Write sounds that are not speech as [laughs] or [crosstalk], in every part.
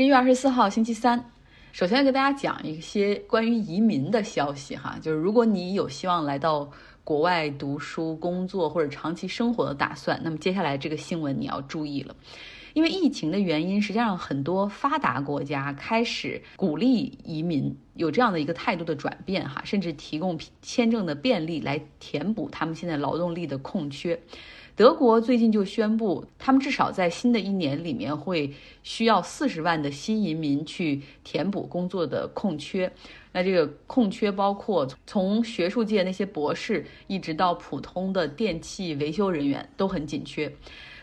十一月二十四号，星期三。首先给大家讲一些关于移民的消息哈，就是如果你有希望来到国外读书、工作或者长期生活的打算，那么接下来这个新闻你要注意了。因为疫情的原因，实际上很多发达国家开始鼓励移民有这样的一个态度的转变哈，甚至提供签证的便利来填补他们现在劳动力的空缺。德国最近就宣布，他们至少在新的一年里面会需要四十万的新移民去填补工作的空缺。那这个空缺包括从学术界那些博士，一直到普通的电器维修人员都很紧缺。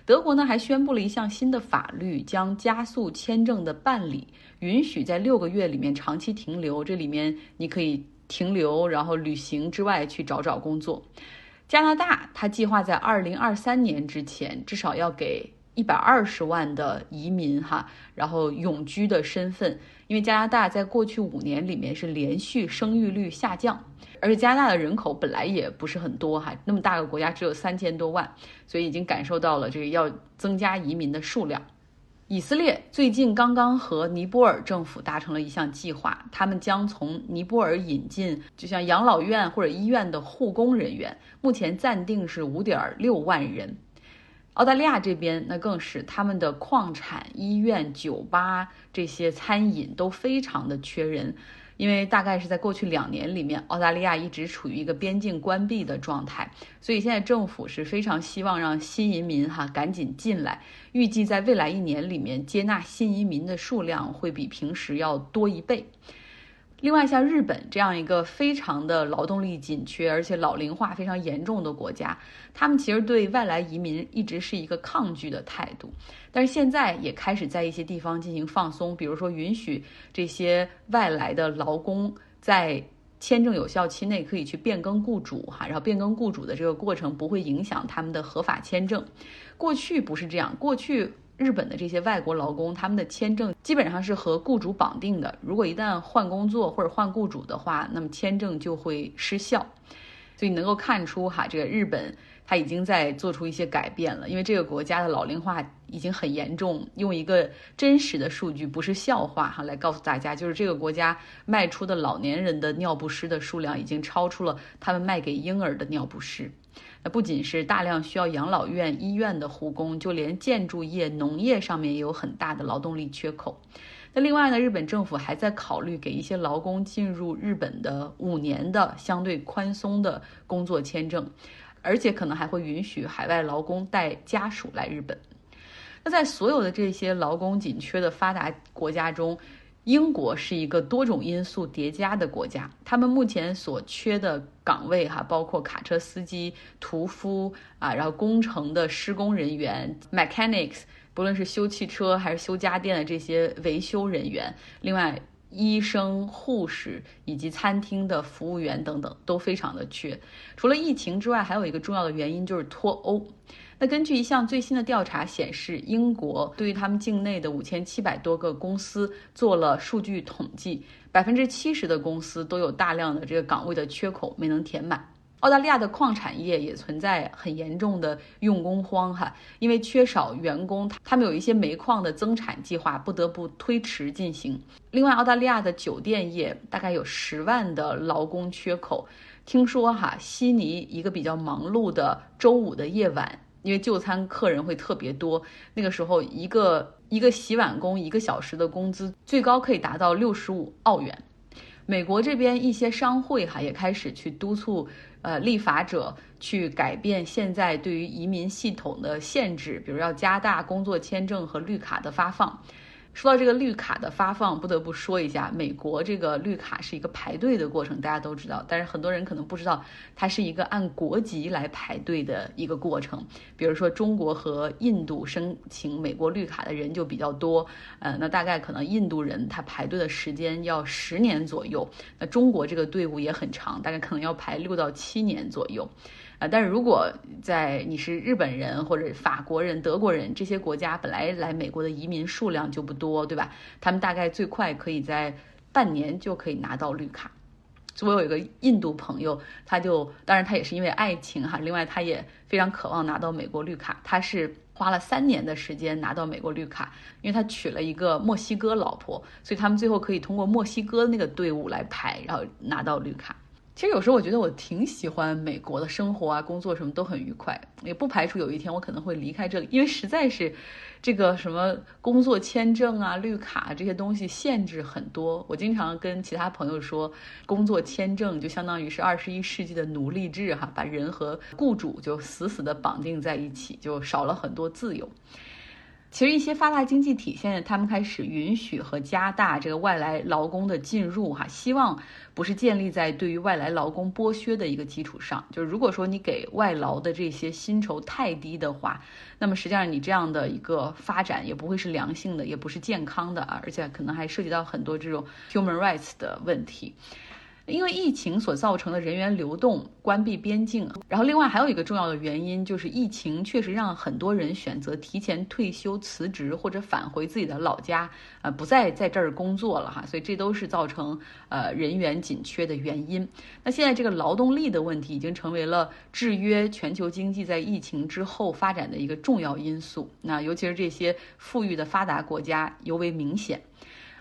德国呢还宣布了一项新的法律，将加速签证的办理，允许在六个月里面长期停留。这里面你可以停留，然后旅行之外去找找工作。加拿大它计划在二零二三年之前，至少要给一百二十万的移民哈，然后永居的身份。因为加拿大在过去五年里面是连续生育率下降。而且加拿大的人口本来也不是很多哈，那么大个国家只有三千多万，所以已经感受到了这个要增加移民的数量。以色列最近刚刚和尼泊尔政府达成了一项计划，他们将从尼泊尔引进就像养老院或者医院的护工人员，目前暂定是五点六万人。澳大利亚这边那更是他们的矿产、医院、酒吧这些餐饮都非常的缺人。因为大概是在过去两年里面，澳大利亚一直处于一个边境关闭的状态，所以现在政府是非常希望让新移民哈赶紧进来。预计在未来一年里面，接纳新移民的数量会比平时要多一倍。另外，像日本这样一个非常的劳动力紧缺，而且老龄化非常严重的国家，他们其实对外来移民一直是一个抗拒的态度。但是现在也开始在一些地方进行放松，比如说允许这些外来的劳工在签证有效期内可以去变更雇主，哈，然后变更雇主的这个过程不会影响他们的合法签证。过去不是这样，过去。日本的这些外国劳工，他们的签证基本上是和雇主绑定的。如果一旦换工作或者换雇主的话，那么签证就会失效。所以能够看出哈，这个日本它已经在做出一些改变了，因为这个国家的老龄化已经很严重。用一个真实的数据，不是笑话哈，来告诉大家，就是这个国家卖出的老年人的尿不湿的数量已经超出了他们卖给婴儿的尿不湿。不仅是大量需要养老院、医院的护工，就连建筑业、农业上面也有很大的劳动力缺口。那另外呢，日本政府还在考虑给一些劳工进入日本的五年的相对宽松的工作签证，而且可能还会允许海外劳工带家属来日本。那在所有的这些劳工紧缺的发达国家中，英国是一个多种因素叠加的国家，他们目前所缺的岗位哈，包括卡车司机、屠夫啊，然后工程的施工人员 （mechanics），不论是修汽车还是修家电的这些维修人员，另外医生、护士以及餐厅的服务员等等都非常的缺。除了疫情之外，还有一个重要的原因就是脱欧。那根据一项最新的调查显示，英国对于他们境内的五千七百多个公司做了数据统计，百分之七十的公司都有大量的这个岗位的缺口没能填满。澳大利亚的矿产业也存在很严重的用工荒哈，因为缺少员工，他们有一些煤矿的增产计划不得不推迟进行。另外，澳大利亚的酒店业大概有十万的劳工缺口。听说哈，悉尼一个比较忙碌的周五的夜晚。因为就餐客人会特别多，那个时候一个一个洗碗工一个小时的工资最高可以达到六十五澳元。美国这边一些商会哈也开始去督促呃立法者去改变现在对于移民系统的限制，比如要加大工作签证和绿卡的发放。说到这个绿卡的发放，不得不说一下，美国这个绿卡是一个排队的过程，大家都知道。但是很多人可能不知道，它是一个按国籍来排队的一个过程。比如说中国和印度申请美国绿卡的人就比较多，呃，那大概可能印度人他排队的时间要十年左右，那中国这个队伍也很长，大概可能要排六到七年左右。啊，但是如果在你是日本人或者法国人、德国人这些国家，本来来美国的移民数量就不多，对吧？他们大概最快可以在半年就可以拿到绿卡。所以我有一个印度朋友，他就当然他也是因为爱情哈，另外他也非常渴望拿到美国绿卡。他是花了三年的时间拿到美国绿卡，因为他娶了一个墨西哥老婆，所以他们最后可以通过墨西哥那个队伍来排，然后拿到绿卡。其实有时候我觉得我挺喜欢美国的生活啊，工作什么都很愉快，也不排除有一天我可能会离开这里，因为实在是这个什么工作签证啊、绿卡这些东西限制很多。我经常跟其他朋友说，工作签证就相当于是二十一世纪的奴隶制哈，把人和雇主就死死的绑定在一起，就少了很多自由。其实一些发达经济体现在他们开始允许和加大这个外来劳工的进入，哈，希望不是建立在对于外来劳工剥削的一个基础上。就是如果说你给外劳的这些薪酬太低的话，那么实际上你这样的一个发展也不会是良性的，也不是健康的啊，而且可能还涉及到很多这种 human rights 的问题。因为疫情所造成的人员流动、关闭边境，然后另外还有一个重要的原因就是疫情确实让很多人选择提前退休、辞职或者返回自己的老家，呃，不再在这儿工作了哈，所以这都是造成呃人员紧缺的原因。那现在这个劳动力的问题已经成为了制约全球经济在疫情之后发展的一个重要因素。那尤其是这些富裕的发达国家尤为明显。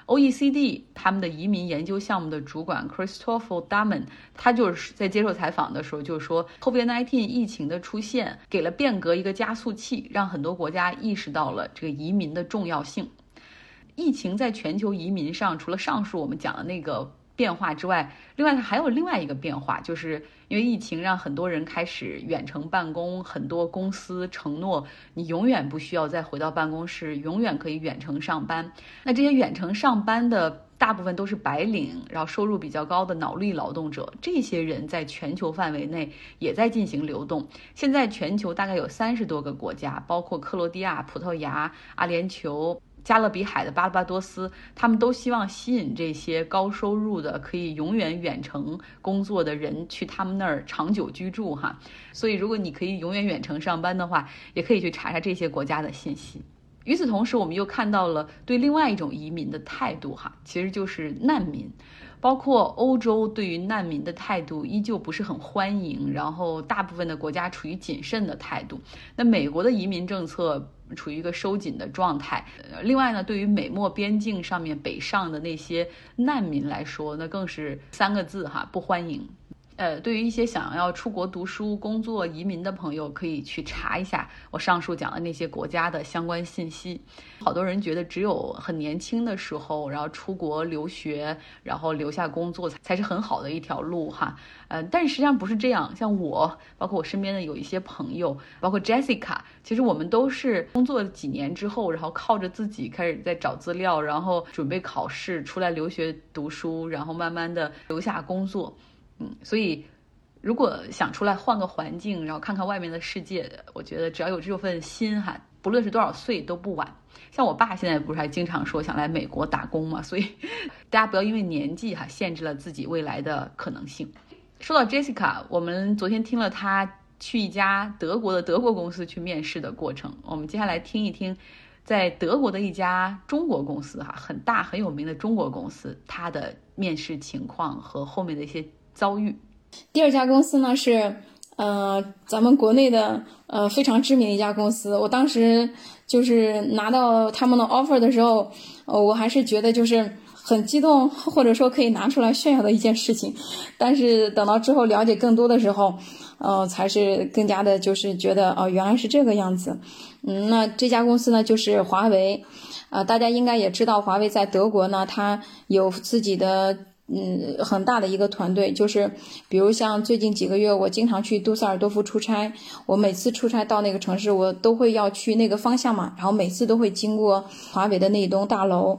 OECD 他们的移民研究项目的主管 Christopher Damon，他就是在接受采访的时候就说，COVID-19 疫情的出现给了变革一个加速器，让很多国家意识到了这个移民的重要性。疫情在全球移民上，除了上述我们讲的那个。变化之外，另外它还有另外一个变化，就是因为疫情让很多人开始远程办公，很多公司承诺你永远不需要再回到办公室，永远可以远程上班。那这些远程上班的大部分都是白领，然后收入比较高的脑力劳动者，这些人在全球范围内也在进行流动。现在全球大概有三十多个国家，包括克罗地亚、葡萄牙、阿联酋。加勒比海的巴巴多斯，他们都希望吸引这些高收入的、可以永远远程工作的人去他们那儿长久居住哈。所以，如果你可以永远远程上班的话，也可以去查查这些国家的信息。与此同时，我们又看到了对另外一种移民的态度哈，其实就是难民。包括欧洲对于难民的态度依旧不是很欢迎，然后大部分的国家处于谨慎的态度。那美国的移民政策处于一个收紧的状态。另外呢，对于美墨边境上面北上的那些难民来说，那更是三个字哈，不欢迎。呃，对于一些想要出国读书、工作、移民的朋友，可以去查一下我上述讲的那些国家的相关信息。好多人觉得只有很年轻的时候，然后出国留学，然后留下工作才才是很好的一条路哈。呃，但实际上不是这样。像我，包括我身边的有一些朋友，包括 Jessica，其实我们都是工作几年之后，然后靠着自己开始在找资料，然后准备考试，出来留学读书，然后慢慢的留下工作。嗯，所以如果想出来换个环境，然后看看外面的世界，我觉得只要有这份心哈，不论是多少岁都不晚。像我爸现在不是还经常说想来美国打工嘛，所以 [laughs] 大家不要因为年纪哈限制了自己未来的可能性。说到 Jessica，我们昨天听了她去一家德国的德国公司去面试的过程，我们接下来听一听在德国的一家中国公司哈，很大很有名的中国公司，它的面试情况和后面的一些。遭遇，第二家公司呢是，呃，咱们国内的呃非常知名的一家公司。我当时就是拿到他们的 offer 的时候，呃，我还是觉得就是很激动，或者说可以拿出来炫耀的一件事情。但是等到之后了解更多的时候，呃，才是更加的就是觉得哦，原来是这个样子。嗯，那这家公司呢就是华为，啊，大家应该也知道，华为在德国呢，它有自己的。嗯，很大的一个团队，就是比如像最近几个月，我经常去杜塞尔多夫出差。我每次出差到那个城市，我都会要去那个方向嘛，然后每次都会经过华为的那一栋大楼，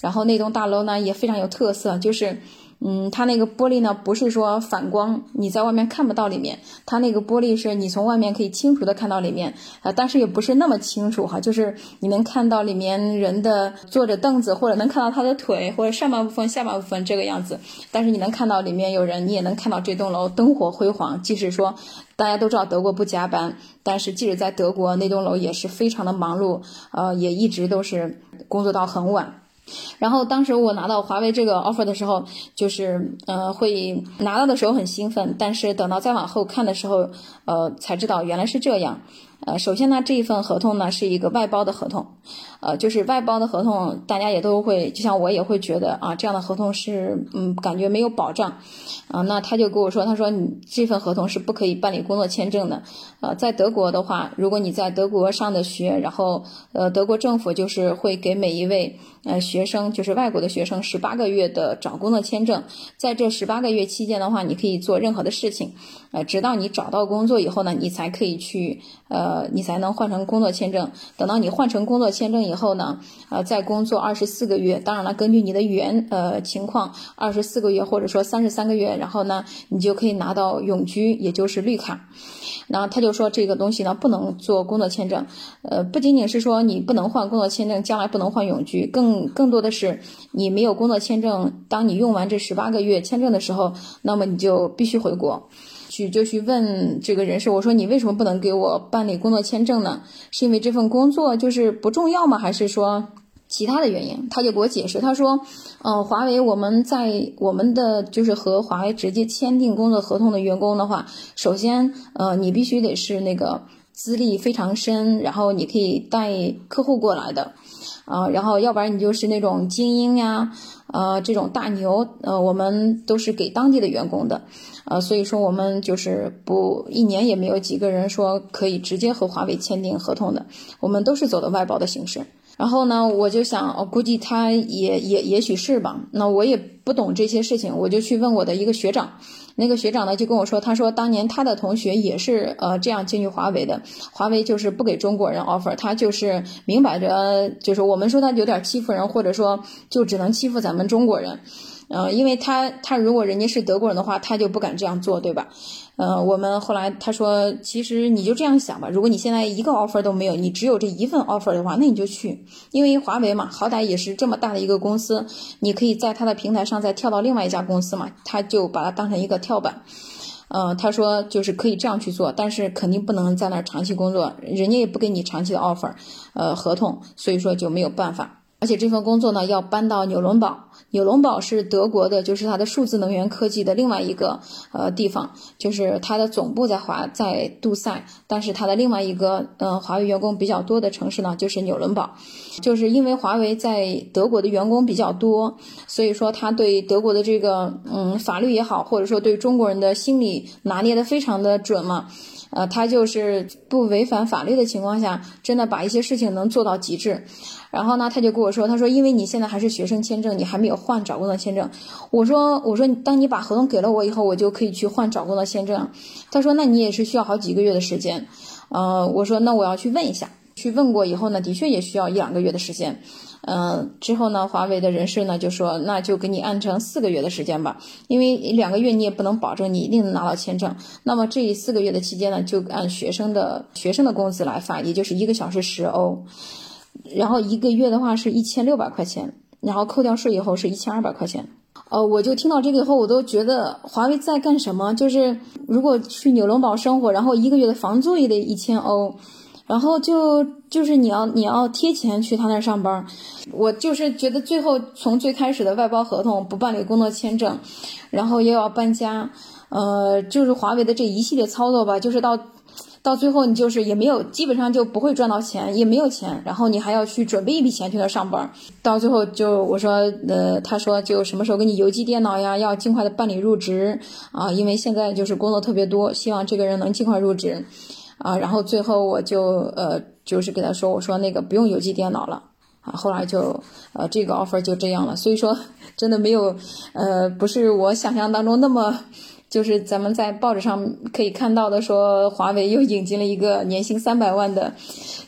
然后那栋大楼呢也非常有特色，就是。嗯，它那个玻璃呢，不是说反光，你在外面看不到里面。它那个玻璃是你从外面可以清楚的看到里面，啊，但是也不是那么清楚哈，就是你能看到里面人的坐着凳子，或者能看到他的腿，或者上半部分、下半部分这个样子。但是你能看到里面有人，你也能看到这栋楼灯火辉煌。即使说大家都知道德国不加班，但是即使在德国那栋楼也是非常的忙碌，呃，也一直都是工作到很晚。然后当时我拿到华为这个 offer 的时候，就是呃会拿到的时候很兴奋，但是等到再往后看的时候，呃才知道原来是这样。呃，首先呢，这一份合同呢是一个外包的合同，呃，就是外包的合同，大家也都会，就像我也会觉得啊，这样的合同是，嗯，感觉没有保障，啊，那他就跟我说，他说你这份合同是不可以办理工作签证的，呃，在德国的话，如果你在德国上的学，然后，呃，德国政府就是会给每一位呃学生，就是外国的学生十八个月的找工作签证，在这十八个月期间的话，你可以做任何的事情，呃，直到你找到工作以后呢，你才可以去，呃。呃，你才能换成工作签证。等到你换成工作签证以后呢，呃，再工作二十四个月。当然了，根据你的语言呃情况，二十四个月或者说三十三个月，然后呢，你就可以拿到永居，也就是绿卡。然后他就说这个东西呢不能做工作签证。呃，不仅仅是说你不能换工作签证，将来不能换永居，更更多的是你没有工作签证，当你用完这十八个月签证的时候，那么你就必须回国。就去问这个人事，我说你为什么不能给我办理工作签证呢？是因为这份工作就是不重要吗？还是说其他的原因？他就给我解释，他说，嗯，华为我们在我们的就是和华为直接签订工作合同的员工的话，首先，呃，你必须得是那个资历非常深，然后你可以带客户过来的，啊，然后要不然你就是那种精英呀，呃，这种大牛，呃，我们都是给当地的员工的。呃，所以说我们就是不一年也没有几个人说可以直接和华为签订合同的，我们都是走的外包的形式。然后呢，我就想，我估计他也也也许是吧。那我也不懂这些事情，我就去问我的一个学长，那个学长呢就跟我说，他说当年他的同学也是呃这样进去华为的，华为就是不给中国人 offer，他就是明摆着就是我们说他有点欺负人，或者说就只能欺负咱们中国人。嗯，因为他他如果人家是德国人的话，他就不敢这样做，对吧？嗯，我们后来他说，其实你就这样想吧，如果你现在一个 offer 都没有，你只有这一份 offer 的话，那你就去，因为华为嘛，好歹也是这么大的一个公司，你可以在他的平台上再跳到另外一家公司嘛，他就把它当成一个跳板。嗯，他说就是可以这样去做，但是肯定不能在那儿长期工作，人家也不给你长期的 offer，呃，合同，所以说就没有办法。而且这份工作呢，要搬到纽伦堡。纽伦堡是德国的，就是它的数字能源科技的另外一个呃地方，就是它的总部在华在杜塞，但是它的另外一个嗯华为员工比较多的城市呢，就是纽伦堡。就是因为华为在德国的员工比较多，所以说他对德国的这个嗯法律也好，或者说对中国人的心理拿捏的非常的准嘛。呃，他就是不违反法律的情况下，真的把一些事情能做到极致。然后呢，他就跟我说，他说因为你现在还是学生签证，你还没有换找工作签证。我说，我说当你把合同给了我以后，我就可以去换找工作签证。他说，那你也是需要好几个月的时间。呃，我说那我要去问一下。去问过以后呢，的确也需要一两个月的时间。嗯，之后呢，华为的人事呢就说，那就给你按成四个月的时间吧，因为两个月你也不能保证你一定能拿到签证。那么这四个月的期间呢，就按学生的学生的工资来发，也就是一个小时十欧，然后一个月的话是一千六百块钱，然后扣掉税以后是一千二百块钱。呃，我就听到这个以后，我都觉得华为在干什么？就是如果去纽伦堡生活，然后一个月的房租也得一千欧。然后就就是你要你要贴钱去他那儿上班，我就是觉得最后从最开始的外包合同不办理工作签证，然后又要搬家，呃，就是华为的这一系列操作吧，就是到到最后你就是也没有基本上就不会赚到钱，也没有钱，然后你还要去准备一笔钱去那儿上班，到最后就我说呃他说就什么时候给你邮寄电脑呀，要尽快的办理入职。啊，因为现在就是工作特别多，希望这个人能尽快入职。啊，然后最后我就呃，就是给他说，我说那个不用邮寄电脑了啊。后来就呃，这个 offer 就这样了。所以说，真的没有呃，不是我想象当中那么，就是咱们在报纸上可以看到的，说华为又引进了一个年薪三百万的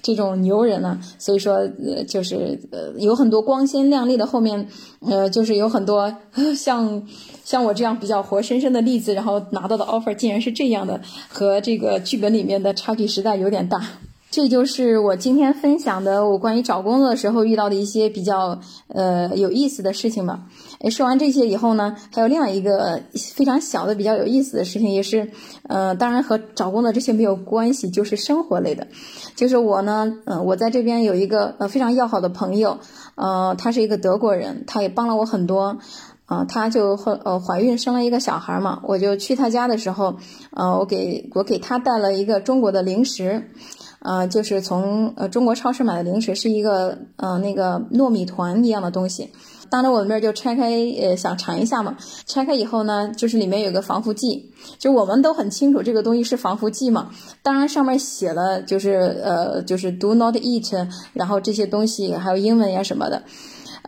这种牛人呢。所以说，呃，就是呃，有很多光鲜亮丽的后面，呃，就是有很多像。像我这样比较活生生的例子，然后拿到的 offer 竟然是这样的，和这个剧本里面的差距实在有点大。这就是我今天分享的我关于找工作的时候遇到的一些比较呃有意思的事情吧。诶，说完这些以后呢，还有另外一个非常小的比较有意思的事情，也是呃，当然和找工作这些没有关系，就是生活类的。就是我呢，嗯，我在这边有一个呃非常要好的朋友，呃，他是一个德国人，他也帮了我很多。啊，他就后呃怀孕生了一个小孩嘛，我就去他家的时候，呃，我给我给他带了一个中国的零食，呃，就是从呃中国超市买的零食，是一个呃那个糯米团一样的东西。当着我的面就拆开，呃，想尝一下嘛。拆开以后呢，就是里面有个防腐剂，就我们都很清楚这个东西是防腐剂嘛。当然上面写了，就是呃，就是 do not eat，然后这些东西还有英文呀什么的。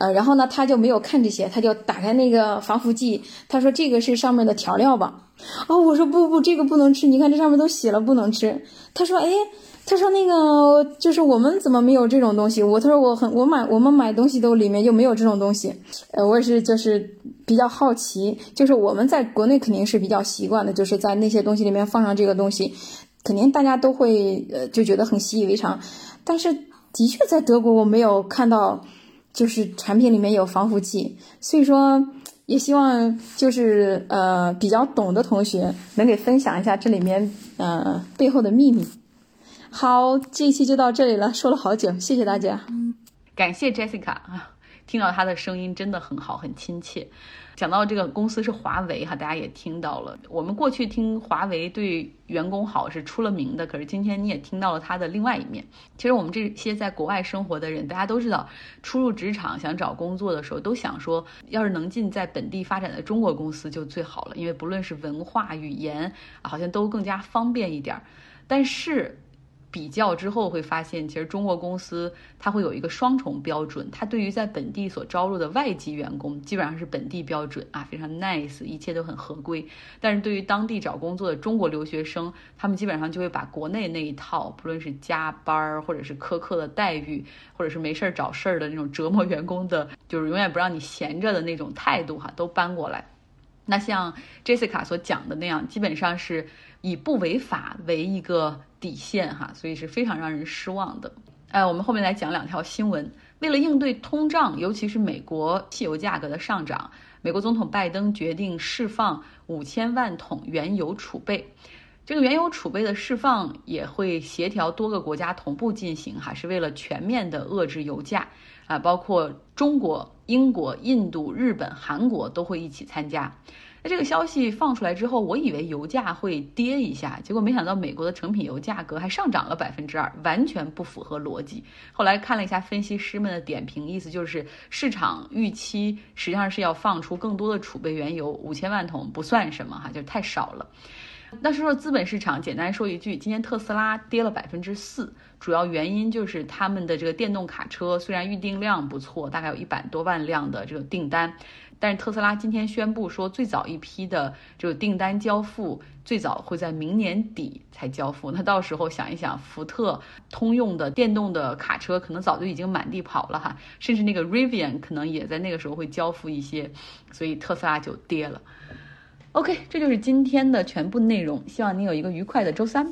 呃，然后呢，他就没有看这些，他就打开那个防腐剂，他说这个是上面的调料吧？哦，我说不不，这个不能吃，你看这上面都写了不能吃。他说，哎。他说：“那个就是我们怎么没有这种东西？”我他说：“我很我买我们买东西都里面就没有这种东西。”呃，我也是就是比较好奇，就是我们在国内肯定是比较习惯的，就是在那些东西里面放上这个东西，肯定大家都会呃就觉得很习以为常。但是的确在德国我没有看到，就是产品里面有防腐剂，所以说也希望就是呃比较懂的同学能给分享一下这里面呃背后的秘密。好，这一期就到这里了，说了好久，谢谢大家，感谢 Jessica 啊，听到他的声音真的很好，很亲切。讲到这个公司是华为哈，大家也听到了，我们过去听华为对员工好是出了名的，可是今天你也听到了它的另外一面。其实我们这些在国外生活的人，大家都知道，初入职场想找工作的时候，都想说，要是能进在本地发展的中国公司就最好了，因为不论是文化、语言，好像都更加方便一点。但是。比较之后会发现，其实中国公司它会有一个双重标准，它对于在本地所招入的外籍员工，基本上是本地标准啊，非常 nice，一切都很合规。但是对于当地找工作的中国留学生，他们基本上就会把国内那一套，不论是加班儿，或者是苛刻的待遇，或者是没事儿找事儿的那种折磨员工的，就是永远不让你闲着的那种态度哈，都搬过来。那像 Jessica 所讲的那样，基本上是以不违法为一个。底线哈，所以是非常让人失望的。呃，我们后面来讲两条新闻。为了应对通胀，尤其是美国汽油价格的上涨，美国总统拜登决定释放五千万桶原油储备。这个原油储备的释放也会协调多个国家同步进行哈，是为了全面的遏制油价啊，包括中国、英国、印度、日本、韩国都会一起参加。那这个消息放出来之后，我以为油价会跌一下，结果没想到美国的成品油价格还上涨了百分之二，完全不符合逻辑。后来看了一下分析师们的点评，意思就是市场预期实际上是要放出更多的储备原油，五千万桶不算什么哈，就太少了。那说说资本市场，简单说一句，今天特斯拉跌了百分之四，主要原因就是他们的这个电动卡车虽然预订量不错，大概有一百多万辆的这个订单。但是特斯拉今天宣布说，最早一批的这个订单交付最早会在明年底才交付。那到时候想一想，福特、通用的电动的卡车可能早就已经满地跑了哈，甚至那个 Rivian 可能也在那个时候会交付一些，所以特斯拉就跌了。OK，这就是今天的全部内容，希望你有一个愉快的周三。